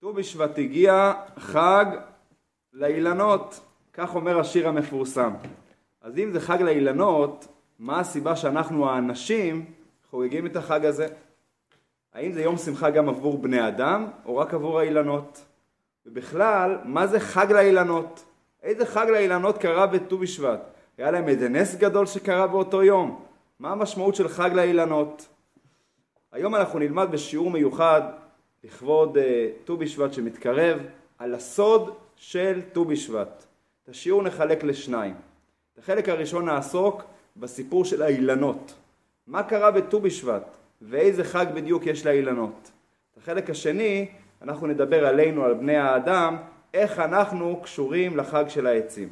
ט"ו בשבט הגיע חג לאילנות, כך אומר השיר המפורסם. אז אם זה חג לאילנות, מה הסיבה שאנחנו האנשים חוגגים את החג הזה? האם זה יום שמחה גם עבור בני אדם, או רק עבור האילנות? ובכלל, מה זה חג לאילנות? איזה חג לאילנות קרה בט"ו בשבט? היה להם איזה נס גדול שקרה באותו יום? מה המשמעות של חג לאילנות? היום אנחנו נלמד בשיעור מיוחד לכבוד אה, ט"ו בשבט שמתקרב על הסוד של ט"ו בשבט. את השיעור נחלק לשניים. את החלק הראשון נעסוק בסיפור של האילנות. מה קרה בט"ו בשבט ואיזה חג בדיוק יש לאילנות. את החלק השני אנחנו נדבר עלינו, על בני האדם, איך אנחנו קשורים לחג של העצים.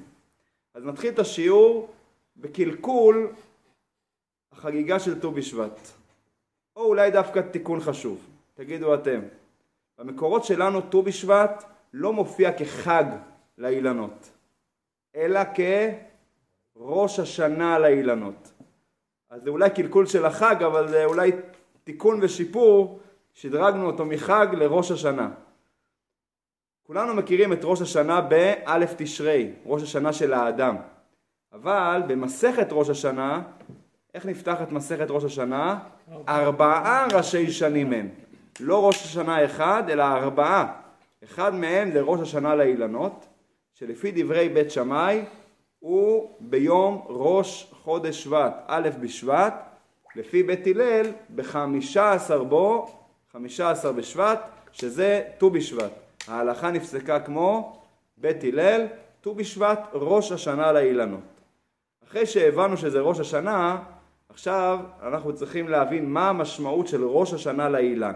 אז נתחיל את השיעור בקלקול החגיגה של ט"ו בשבט. או אולי דווקא תיקון חשוב. תגידו אתם. במקורות שלנו ט"ו בשבט לא מופיע כחג לאילנות, אלא כראש השנה לאילנות. אז זה אולי קלקול של החג, אבל זה אולי תיקון ושיפור, שדרגנו אותו מחג לראש השנה. כולנו מכירים את ראש השנה באלף תשרי, ראש השנה של האדם. אבל במסכת ראש השנה, איך נפתחת מסכת ראש השנה? ארבעה ראשי שנים הם. לא ראש השנה אחד, אלא ארבעה. אחד מהם זה ראש השנה לאילנות, שלפי דברי בית שמאי הוא ביום ראש חודש שבט, א' בשבט, לפי בית הלל בחמישה עשר בו, חמישה עשר בשבט, שזה ט"ו בשבט. ההלכה נפסקה כמו בית הלל, ט"ו בשבט, ראש השנה לאילנות. אחרי שהבנו שזה ראש השנה, עכשיו אנחנו צריכים להבין מה המשמעות של ראש השנה לאילן.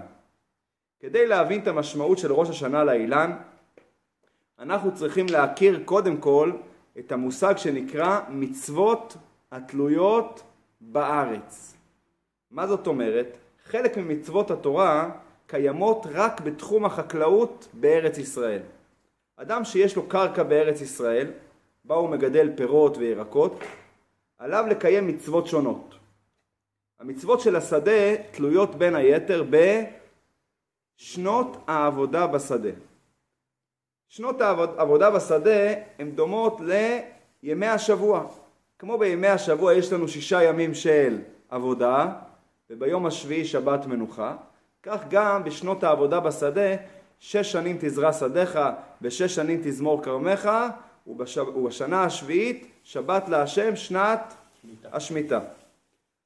כדי להבין את המשמעות של ראש השנה לאילן, אנחנו צריכים להכיר קודם כל את המושג שנקרא מצוות התלויות בארץ. מה זאת אומרת? חלק ממצוות התורה קיימות רק בתחום החקלאות בארץ ישראל. אדם שיש לו קרקע בארץ ישראל, בה הוא מגדל פירות וירקות, עליו לקיים מצוות שונות. המצוות של השדה תלויות בין היתר בשנות העבודה בשדה. שנות העבודה בשדה הן דומות לימי השבוע. כמו בימי השבוע יש לנו שישה ימים של עבודה, וביום השביעי שבת מנוחה, כך גם בשנות העבודה בשדה, שש שנים תזרע שדיך, ושש שנים תזמור כרמך, ובשנה השביעית שבת להשם שנת השמיטה.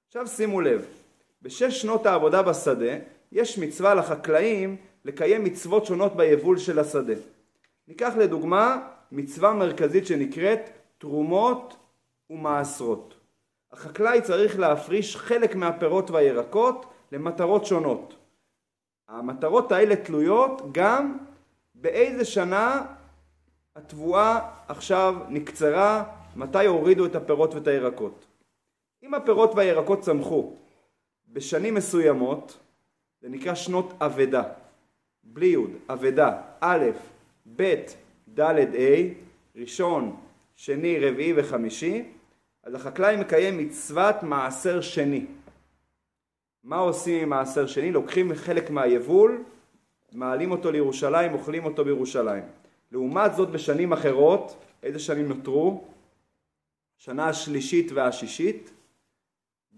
עכשיו שימו לב, בשש שנות העבודה בשדה יש מצווה לחקלאים לקיים מצוות שונות ביבול של השדה. ניקח לדוגמה מצווה מרכזית שנקראת תרומות ומעשרות. החקלאי צריך להפריש חלק מהפירות והירקות למטרות שונות. המטרות האלה תלויות גם באיזה שנה התבואה עכשיו נקצרה, מתי הורידו את הפירות ואת הירקות. אם הפירות והירקות צמחו בשנים מסוימות, זה נקרא שנות אבדה, בלי יוד, אבדה, א', ב', ד', ה', ראשון, שני, רביעי וחמישי, אז החקלאי מקיים מצוות מעשר שני. מה עושים עם מעשר שני? לוקחים חלק מהיבול, מעלים אותו לירושלים, אוכלים אותו בירושלים. לעומת זאת בשנים אחרות, איזה שנים נותרו? שנה השלישית והשישית,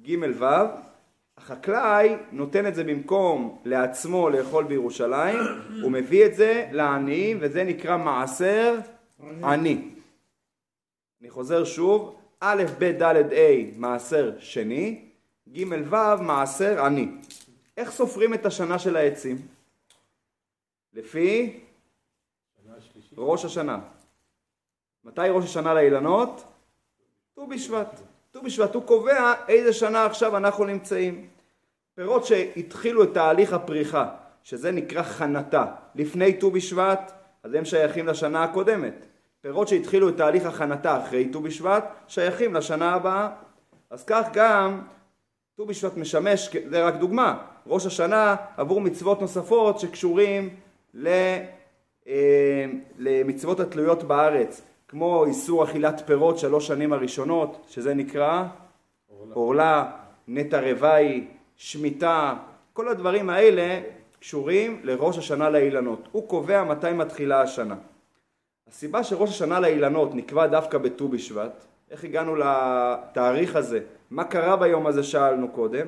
ג' ו', החקלאי נותן את זה במקום לעצמו לאכול בירושלים, הוא מביא את זה לעניים וזה נקרא מעשר עני. אני חוזר שוב, א', ב', ד', ה', מעשר שני, ג' ו', מעשר עני. איך סופרים את השנה של העצים? לפי ראש השנה. מתי ראש השנה לאילנות? ט"ו בשבט. ט"ו בשבט הוא קובע איזה שנה עכשיו אנחנו נמצאים. פירות שהתחילו את תהליך הפריחה, שזה נקרא חנתה, לפני ט"ו בשבט, אז הם שייכים לשנה הקודמת. פירות שהתחילו את תהליך הכנתה אחרי ט"ו בשבט, שייכים לשנה הבאה. אז כך גם ט"ו בשבט משמש, זה רק דוגמה, ראש השנה עבור מצוות נוספות שקשורים אה, למצוות התלויות בארץ. כמו איסור אכילת פירות שלוש שנים הראשונות, שזה נקרא עורלה, נטע רוואי, שמיטה, כל הדברים האלה קשורים לראש השנה לאילנות. הוא קובע מתי מתחילה השנה. הסיבה שראש השנה לאילנות נקבע דווקא בט"ו בשבט, איך הגענו לתאריך הזה, מה קרה ביום הזה שאלנו קודם,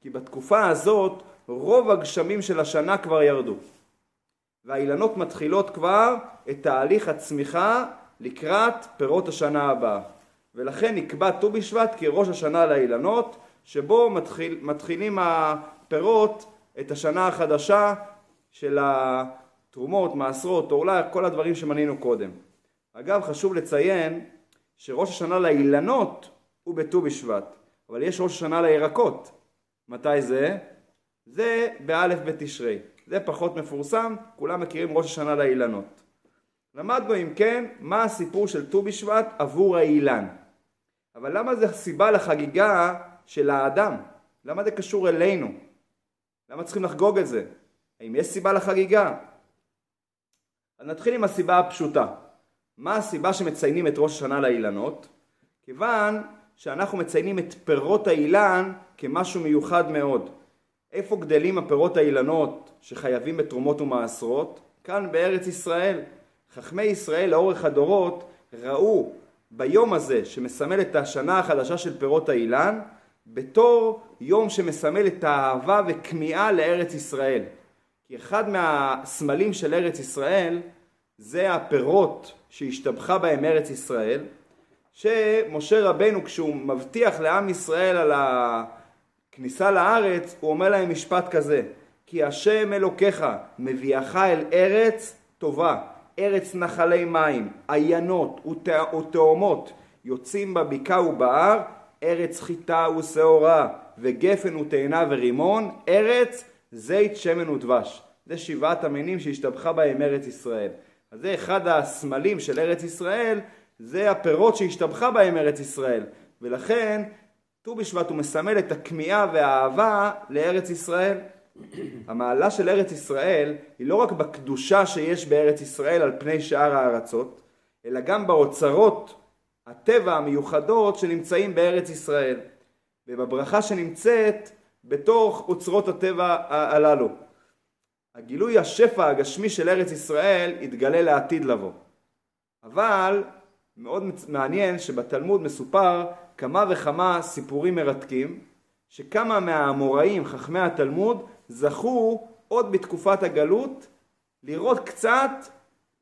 כי בתקופה הזאת רוב הגשמים של השנה כבר ירדו. והאילנות מתחילות כבר את תהליך הצמיחה לקראת פירות השנה הבאה. ולכן נקבע ט"ו בשבט כראש השנה לאילנות, שבו מתחיל, מתחילים הפירות את השנה החדשה של התרומות, מעשרות, עורלה, כל הדברים שמנינו קודם. אגב, חשוב לציין שראש השנה לאילנות הוא בט"ו בשבט, אבל יש ראש השנה לירקות. מתי זה? זה באלף בתשרי. זה פחות מפורסם, כולם מכירים ראש השנה לאילנות. למדנו אם כן מה הסיפור של ט"ו בשבט עבור האילן. אבל למה זה סיבה לחגיגה של האדם? למה זה קשור אלינו? למה צריכים לחגוג את זה? האם יש סיבה לחגיגה? אז נתחיל עם הסיבה הפשוטה. מה הסיבה שמציינים את ראש השנה לאילנות? כיוון שאנחנו מציינים את פירות האילן כמשהו מיוחד מאוד. איפה גדלים הפירות האילנות שחייבים בתרומות ומעשרות? כאן בארץ ישראל. חכמי ישראל לאורך הדורות ראו ביום הזה שמסמל את השנה החדשה של פירות האילן בתור יום שמסמל את האהבה וכמיהה לארץ ישראל. כי אחד מהסמלים של ארץ ישראל זה הפירות שהשתבחה בהם ארץ ישראל, שמשה רבנו כשהוא מבטיח לעם ישראל על הכניסה לארץ, הוא אומר להם משפט כזה, כי השם אלוקיך מביאך אל ארץ טובה, ארץ נחלי מים, עיינות ותאומות, יוצאים בבקעה ובהר, ארץ חיטה ושעורה, וגפן ותאנה ורימון, ארץ זית שמן ודבש. זה שבעת המינים שהשתבחה בהם ארץ ישראל. אז זה אחד הסמלים של ארץ ישראל, זה הפירות שהשתבחה בהם ארץ ישראל. ולכן ט"ו בשבט הוא מסמל את הכמיהה והאהבה לארץ ישראל. המעלה של ארץ ישראל היא לא רק בקדושה שיש בארץ ישראל על פני שאר הארצות, אלא גם באוצרות הטבע המיוחדות שנמצאים בארץ ישראל, ובברכה שנמצאת בתוך אוצרות הטבע הללו. הגילוי השפע הגשמי של ארץ ישראל יתגלה לעתיד לבוא. אבל מאוד מעניין שבתלמוד מסופר כמה וכמה סיפורים מרתקים, שכמה מהאמוראים, חכמי התלמוד, זכו עוד בתקופת הגלות לראות קצת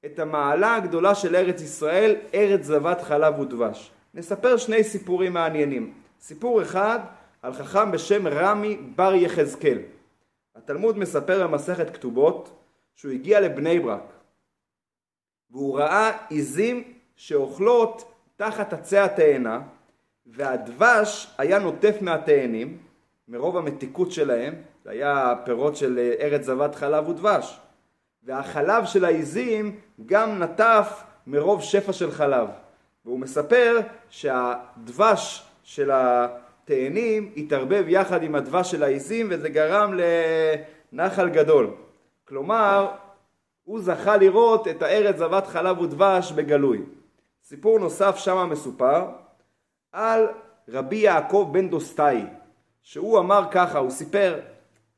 את המעלה הגדולה של ארץ ישראל, ארץ זבת חלב ודבש. נספר שני סיפורים מעניינים. סיפור אחד על חכם בשם רמי בר יחזקאל. התלמוד מספר במסכת כתובות שהוא הגיע לבני ברק והוא ראה עיזים שאוכלות תחת עצי התאנה והדבש היה נוטף מהתאנים מרוב המתיקות שלהם, זה היה פירות של ארץ זבת חלב ודבש והחלב של העיזים גם נטף מרוב שפע של חלב והוא מספר שהדבש של התאנים התערבב יחד עם הדבש של העיזים וזה גרם לנחל גדול. כלומר, הוא זכה לראות את הארץ זבת חלב ודבש בגלוי. סיפור נוסף שמה מסופר על רבי יעקב בן דוסטאי, שהוא אמר ככה, הוא סיפר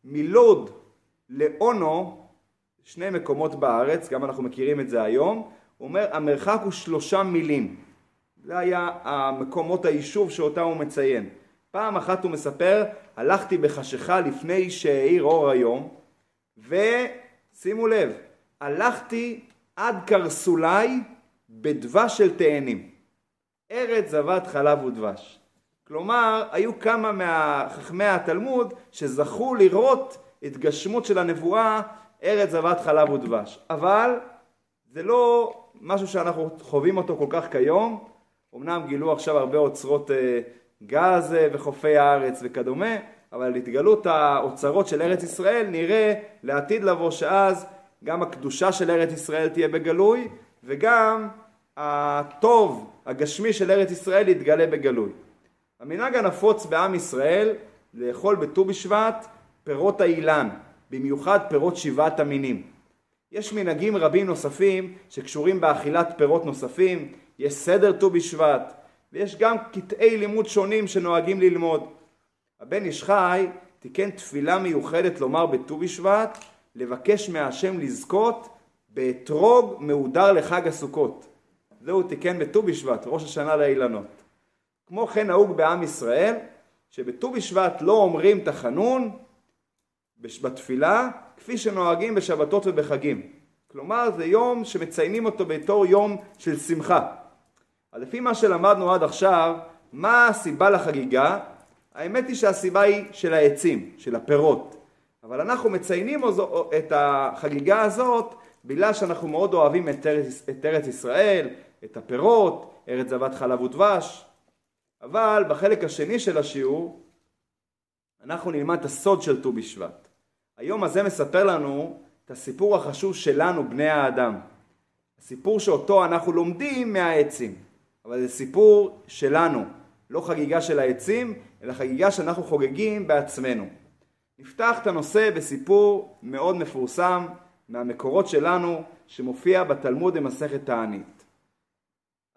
מלוד לאונו, שני מקומות בארץ, גם אנחנו מכירים את זה היום, הוא אומר המרחק הוא שלושה מילים. זה היה המקומות היישוב שאותם הוא מציין. פעם אחת הוא מספר, הלכתי בחשיכה לפני שהאיר אור היום, ושימו לב, הלכתי עד קרסולי בדבש של תאנים. ארץ זבת חלב ודבש. כלומר, היו כמה מחכמי התלמוד שזכו לראות התגשמות של הנבואה ארץ זבת חלב ודבש. אבל זה לא משהו שאנחנו חווים אותו כל כך כיום. אמנם גילו עכשיו הרבה אוצרות אה, גז וחופי הארץ וכדומה, אבל התגלות האוצרות של ארץ ישראל נראה לעתיד לבוא שאז גם הקדושה של ארץ ישראל תהיה בגלוי וגם הטוב הגשמי של ארץ ישראל יתגלה בגלוי. המנהג הנפוץ בעם ישראל לאכול בט"ו בשבט פירות האילן, במיוחד פירות שבעת המינים. יש מנהגים רבים נוספים שקשורים באכילת פירות נוספים, יש סדר ט"ו בשבט, ויש גם קטעי לימוד שונים שנוהגים ללמוד. הבן איש חי תיקן תפילה מיוחדת לומר בט"ו בשבט לבקש מהשם לזכות באתרוג מהודר לחג הסוכות. זהו תיקן בט"ו בשבט, ראש השנה לאילנות. כמו כן נהוג בעם ישראל, שבט"ו בשבט לא אומרים תחנון בתפילה, כפי שנוהגים בשבתות ובחגים. כלומר, זה יום שמציינים אותו בתור יום של שמחה. אז לפי מה שלמדנו עד עכשיו, מה הסיבה לחגיגה? האמת היא שהסיבה היא של העצים, של הפירות. אבל אנחנו מציינים את החגיגה הזאת בגלל שאנחנו מאוד אוהבים את ארץ, ישראל, את הפירות, ארץ זבת חלב ודבש. אבל בחלק השני של השיעור אנחנו נלמד את הסוד של ט"ו בשבט. היום הזה מספר לנו את הסיפור החשוב שלנו, בני האדם. הסיפור שאותו אנחנו לומדים מהעצים, אבל זה סיפור שלנו, לא חגיגה של העצים, אלא חגיגה שאנחנו חוגגים בעצמנו. נפתח את הנושא בסיפור מאוד מפורסם מהמקורות שלנו, שמופיע בתלמוד במסכת תענית.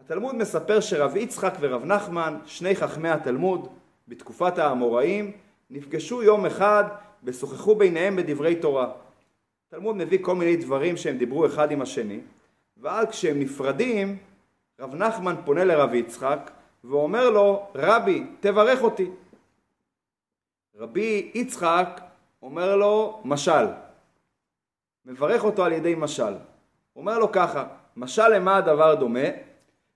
התלמוד מספר שרב יצחק ורב נחמן, שני חכמי התלמוד, בתקופת האמוראים, נפגשו יום אחד ושוחחו ביניהם בדברי תורה. התלמוד מביא כל מיני דברים שהם דיברו אחד עם השני, ואז כשהם נפרדים, רב נחמן פונה לרב יצחק ואומר לו, רבי, תברך אותי. רבי יצחק אומר לו, משל. מברך אותו על ידי משל. אומר לו ככה, משל למה הדבר דומה?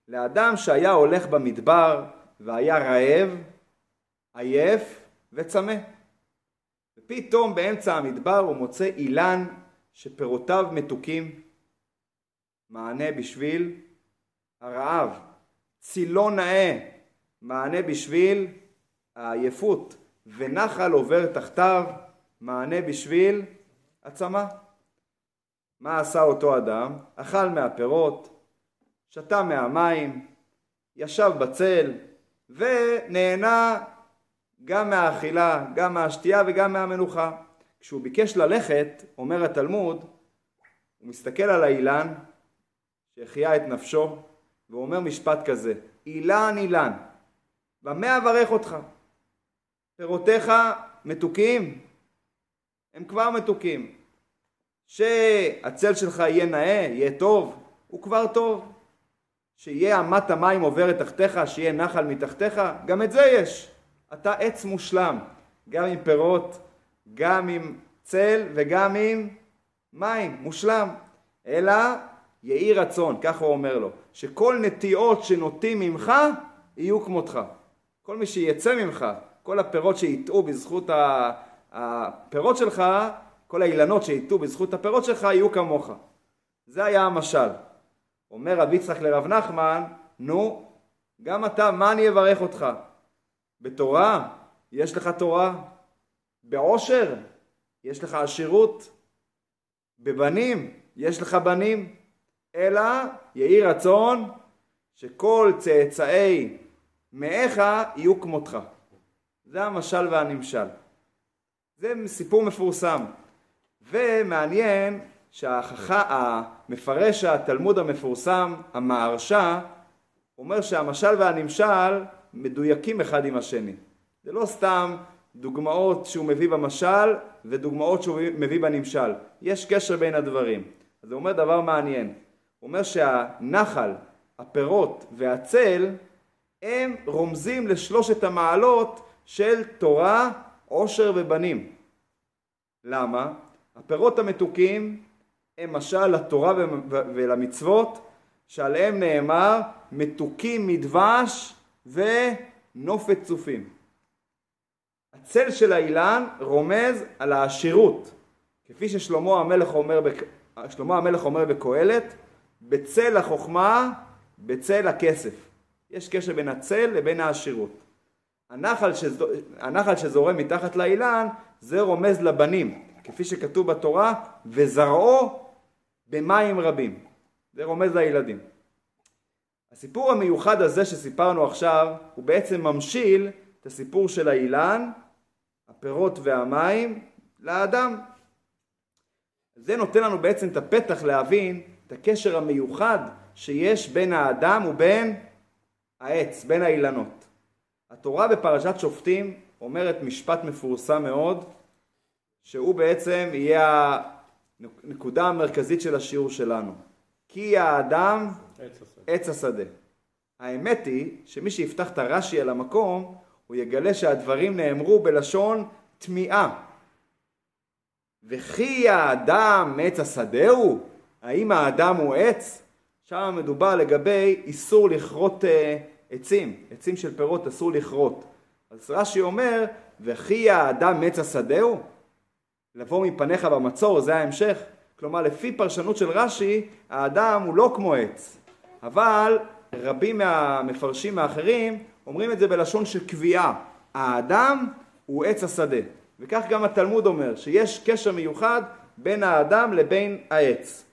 לאדם שהיה הולך במדבר והיה רעב, עייף וצמא. ופתאום באמצע המדבר הוא מוצא אילן שפירותיו מתוקים. מענה בשביל הרעב. צילו נאה, מענה בשביל העייפות. ונחל עובר תחתיו, מענה בשביל הצמא. מה עשה אותו אדם? אכל מהפירות, שתה מהמים, ישב בצל ונהנה גם מהאכילה, גם מהשתייה וגם מהמנוחה. כשהוא ביקש ללכת, אומר התלמוד, הוא מסתכל על האילן שהחיה את נפשו ואומר משפט כזה, אילן אילן, במה אברך אותך? פירותיך מתוקים? הם כבר מתוקים. שהצל שלך יהיה נאה, יהיה טוב, הוא כבר טוב. שיהיה אמת המים עוברת תחתיך, שיהיה נחל מתחתיך, גם את זה יש. אתה עץ מושלם, גם עם פירות, גם עם צל וגם עם מים, מושלם. אלא יהי רצון, ככה הוא אומר לו, שכל נטיעות שנוטים ממך יהיו כמותך. כל מי שיצא ממך, כל הפירות שיטעו בזכות הפירות שלך, כל האילנות שיטעו בזכות הפירות שלך יהיו כמוך. זה היה המשל. אומר רב יצחק לרב נחמן, נו, גם אתה, מה אני אברך אותך? בתורה? יש לך תורה? בעושר? יש לך עשירות? בבנים? יש לך בנים? אלא יהי רצון שכל צאצאי מאיך יהיו כמותך. זה המשל והנמשל. זה סיפור מפורסם. ומעניין שהמפרש התלמוד המפורסם, המהרש"א, אומר שהמשל והנמשל מדויקים אחד עם השני. זה לא סתם דוגמאות שהוא מביא במשל ודוגמאות שהוא מביא בנמשל. יש קשר בין הדברים. אז הוא אומר דבר מעניין. הוא אומר שהנחל, הפירות והצל הם רומזים לשלושת המעלות של תורה, עושר ובנים. למה? הפירות המתוקים הם משל לתורה ולמצוות שעליהם נאמר מתוקים מדבש ונופת צופים. הצל של האילן רומז על העשירות, כפי ששלמה המלך אומר, שלמה המלך אומר בקהלת, בצל החוכמה, בצל הכסף. יש קשר בין הצל לבין העשירות. הנחל, שזור, הנחל שזורם מתחת לאילן זה רומז לבנים, כפי שכתוב בתורה, וזרעו במים רבים. זה רומז לילדים. הסיפור המיוחד הזה שסיפרנו עכשיו, הוא בעצם ממשיל את הסיפור של האילן, הפירות והמים, לאדם. זה נותן לנו בעצם את הפתח להבין את הקשר המיוחד שיש בין האדם ובין העץ, בין האילנות. התורה בפרשת שופטים אומרת משפט מפורסם מאוד, שהוא בעצם יהיה נקודה המרכזית של השיעור שלנו. כי האדם עץ השדה. האמת היא שמי שיפתח את הרש"י על המקום, הוא יגלה שהדברים נאמרו בלשון תמיהה. וכי האדם עץ השדה הוא? האם האדם הוא עץ? שם מדובר לגבי איסור לכרות אה, עצים, עצים של פירות אסור לכרות. אז רש"י אומר, וכי האדם עץ השדה הוא? לבוא מפניך במצור, זה ההמשך. כלומר, לפי פרשנות של רש"י, האדם הוא לא כמו עץ. אבל רבים מהמפרשים האחרים אומרים את זה בלשון של קביעה. האדם הוא עץ השדה. וכך גם התלמוד אומר, שיש קשר מיוחד בין האדם לבין העץ.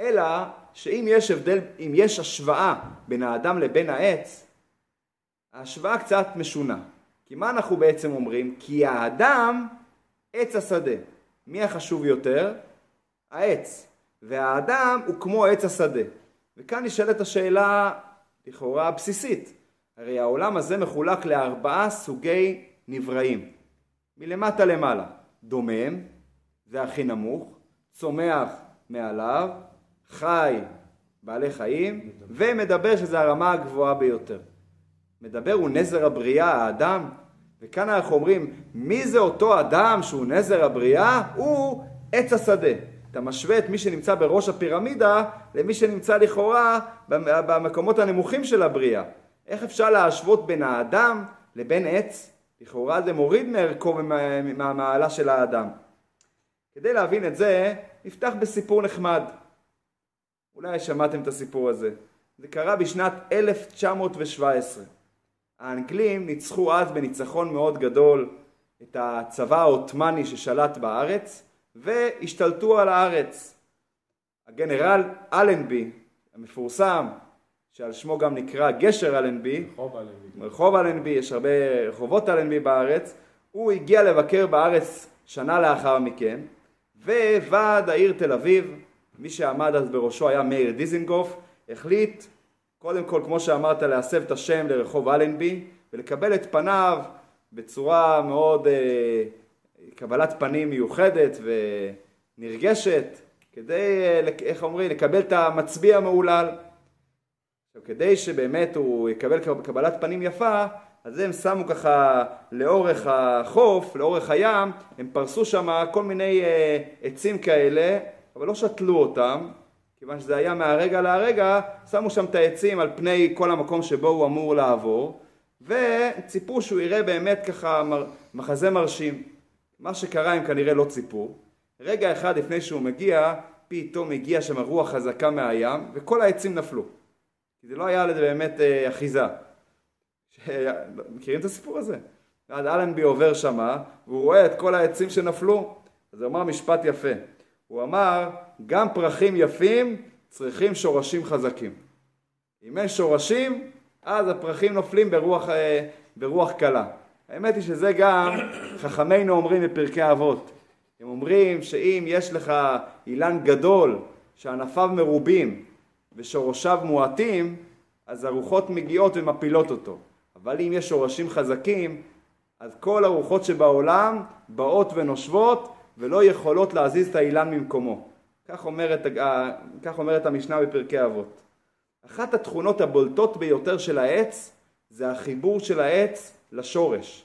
אלא שאם יש הבדל, אם יש השוואה בין האדם לבין העץ, ההשוואה קצת משונה. כי מה אנחנו בעצם אומרים? כי האדם עץ השדה. מי החשוב יותר? העץ. והאדם הוא כמו עץ השדה. וכאן נשאלת השאלה לכאורה הבסיסית. הרי העולם הזה מחולק לארבעה סוגי נבראים. מלמטה למעלה. דומם, זה הכי נמוך, צומח מעליו, חי, בעלי חיים, ומדבר שזה הרמה הגבוהה ביותר. מדבר הוא נזר הבריאה, האדם, וכאן אנחנו אומרים, מי זה אותו אדם שהוא נזר הבריאה? הוא עץ השדה. אתה משווה את מי שנמצא בראש הפירמידה למי שנמצא לכאורה במקומות הנמוכים של הבריאה. איך אפשר להשוות בין האדם לבין עץ? לכאורה זה מוריד מערכו ומהמעלה של האדם. כדי להבין את זה, נפתח בסיפור נחמד. אולי שמעתם את הסיפור הזה. זה קרה בשנת 1917. האנגלים ניצחו אז בניצחון מאוד גדול את הצבא העות'מאני ששלט בארץ והשתלטו על הארץ. הגנרל אלנבי המפורסם שעל שמו גם נקרא גשר אלנבי, רחוב אלנבי, רחוב אלנבי, יש הרבה רחובות אלנבי בארץ, הוא הגיע לבקר בארץ שנה לאחר מכן וועד העיר תל אביב, מי שעמד אז בראשו היה מאיר דיזינגוף, החליט קודם כל, כמו שאמרת, להסב את השם לרחוב אלנבי ולקבל את פניו בצורה מאוד, אה, קבלת פנים מיוחדת ונרגשת, כדי, אה, איך אומרים, לקבל את המצביע המהולל. כדי שבאמת הוא יקבל קבלת פנים יפה, אז הם שמו ככה לאורך החוף, לאורך הים, הם פרסו שם כל מיני אה, עצים כאלה, אבל לא שתלו אותם, כיוון שזה היה מהרגע להרגע, שמו שם את העצים על פני כל המקום שבו הוא אמור לעבור, וציפו שהוא יראה באמת ככה מחזה מרשים. מה שקרה הם כנראה לא ציפו. רגע אחד לפני שהוא מגיע, פתאום הגיע שם רוח חזקה מהים, וכל העצים נפלו. כי זה לא היה לזה באמת אה, אחיזה. ש... מכירים את הסיפור הזה? ואז אלנבי עובר שמה, והוא רואה את כל העצים שנפלו, אז הוא אמר משפט יפה. הוא אמר, גם פרחים יפים צריכים שורשים חזקים. אם אין שורשים, אז הפרחים נופלים ברוח, אה, ברוח קלה. האמת היא שזה גם חכמינו אומרים בפרקי אבות. הם אומרים שאם יש לך אילן גדול שענפיו מרובים ושורשיו מועטים, אז הרוחות מגיעות ומפילות אותו. אבל אם יש שורשים חזקים, אז כל הרוחות שבעולם באות ונושבות ולא יכולות להזיז את האילן ממקומו. כך אומרת, כך אומרת המשנה בפרקי אבות. אחת התכונות הבולטות ביותר של העץ זה החיבור של העץ לשורש.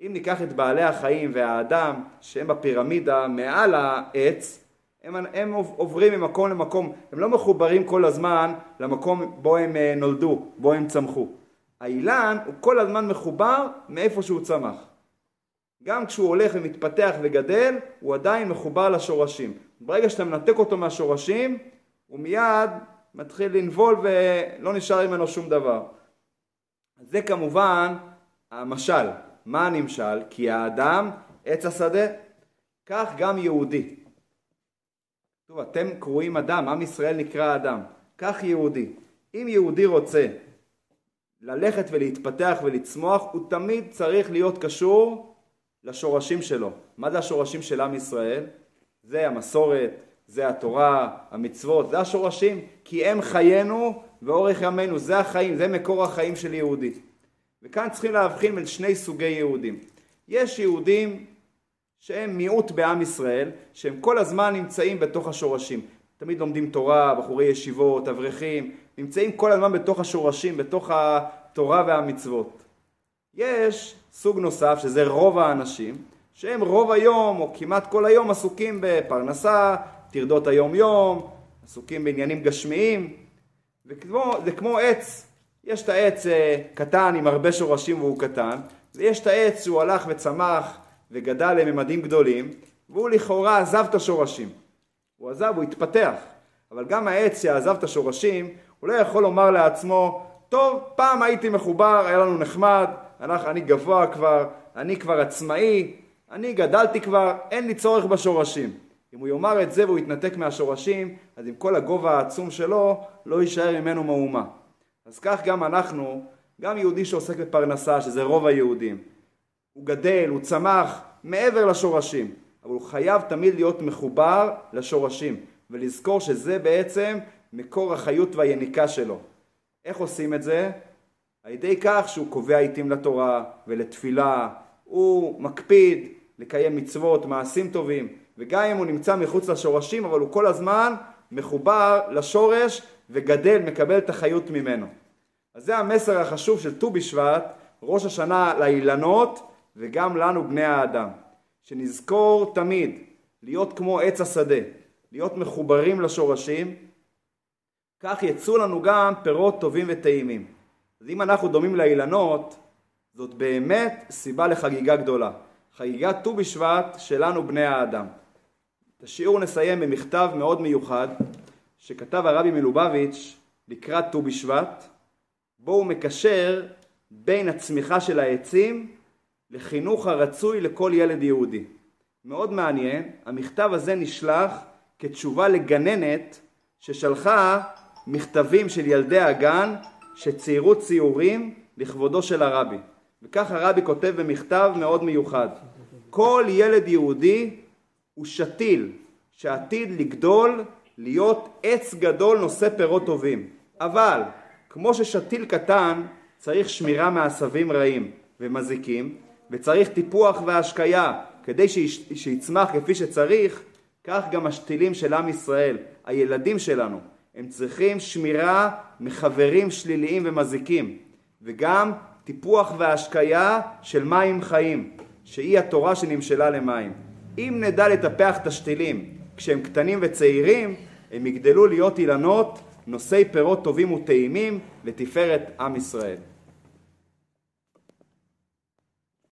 אם ניקח את בעלי החיים והאדם שהם בפירמידה מעל העץ, הם, הם עוברים ממקום למקום, הם לא מחוברים כל הזמן למקום בו הם אה, נולדו, בו הם צמחו. האילן הוא כל הזמן מחובר מאיפה שהוא צמח. גם כשהוא הולך ומתפתח וגדל, הוא עדיין מחובר לשורשים. ברגע שאתה מנתק אותו מהשורשים, הוא מיד מתחיל לנבול ולא נשאר ממנו שום דבר. זה כמובן המשל. מה הנמשל? כי האדם עץ השדה, כך גם יהודי. טוב, אתם קרואים אדם, עם ישראל נקרא אדם. כך יהודי. אם יהודי רוצה ללכת ולהתפתח ולצמוח, הוא תמיד צריך להיות קשור לשורשים שלו. מה זה השורשים של עם ישראל? זה המסורת, זה התורה, המצוות, זה השורשים, כי הם חיינו ואורך ימינו, זה החיים, זה מקור החיים של יהודי. וכאן צריכים להבחין בין שני סוגי יהודים. יש יהודים שהם מיעוט בעם ישראל, שהם כל הזמן נמצאים בתוך השורשים. תמיד לומדים תורה, בחורי ישיבות, אברכים, נמצאים כל הזמן בתוך השורשים, בתוך התורה והמצוות. יש סוג נוסף, שזה רוב האנשים, שהם רוב היום, או כמעט כל היום, עסוקים בפרנסה, טרדות היום-יום, עסוקים בעניינים גשמיים, וזה כמו עץ, יש את העץ אה, קטן עם הרבה שורשים והוא קטן, ויש את העץ שהוא הלך וצמח וגדל לממדים גדולים, והוא לכאורה עזב את השורשים. הוא עזב, הוא התפתח. אבל גם העץ שעזב את השורשים, הוא לא יכול לומר לעצמו, טוב, פעם הייתי מחובר, היה לנו נחמד, אני גבוה כבר, אני כבר עצמאי, אני גדלתי כבר, אין לי צורך בשורשים. אם הוא יאמר את זה והוא יתנתק מהשורשים, אז עם כל הגובה העצום שלו, לא יישאר ממנו מאומה. אז כך גם אנחנו, גם יהודי שעוסק בפרנסה, שזה רוב היהודים, הוא גדל, הוא צמח מעבר לשורשים, אבל הוא חייב תמיד להיות מחובר לשורשים, ולזכור שזה בעצם מקור החיות והיניקה שלו. איך עושים את זה? על ידי כך שהוא קובע עיתים לתורה ולתפילה, הוא מקפיד לקיים מצוות, מעשים טובים, וגם אם הוא נמצא מחוץ לשורשים, אבל הוא כל הזמן מחובר לשורש וגדל, מקבל את החיות ממנו. אז זה המסר החשוב של ט"ו בשבט, ראש השנה לאילנות וגם לנו בני האדם. שנזכור תמיד להיות כמו עץ השדה, להיות מחוברים לשורשים, כך יצאו לנו גם פירות טובים וטעימים. אז אם אנחנו דומים לאילנות, זאת באמת סיבה לחגיגה גדולה. חגיגת ט"ו בשבט שלנו בני האדם. את השיעור נסיים במכתב מאוד מיוחד שכתב הרבי מלובביץ' לקראת ט"ו בשבט, בו הוא מקשר בין הצמיחה של העצים לחינוך הרצוי לכל ילד יהודי. מאוד מעניין, המכתב הזה נשלח כתשובה לגננת ששלחה מכתבים של ילדי הגן שציירו ציורים לכבודו של הרבי. וכך הרבי כותב במכתב מאוד מיוחד: כל ילד יהודי הוא שתיל שעתיד לגדול להיות עץ גדול נושא פירות טובים. אבל כמו ששתיל קטן צריך שמירה מעשבים רעים ומזיקים וצריך טיפוח והשקיה כדי שיצמח כפי שצריך, כך גם השתילים של עם ישראל, הילדים שלנו, הם צריכים שמירה מחברים שליליים ומזיקים וגם טיפוח והשקיה של מים חיים, שהיא התורה שנמשלה למים. אם נדע לטפח את השתילים כשהם קטנים וצעירים, הם יגדלו להיות אילנות נושאי פירות טובים וטעימים לתפארת עם ישראל.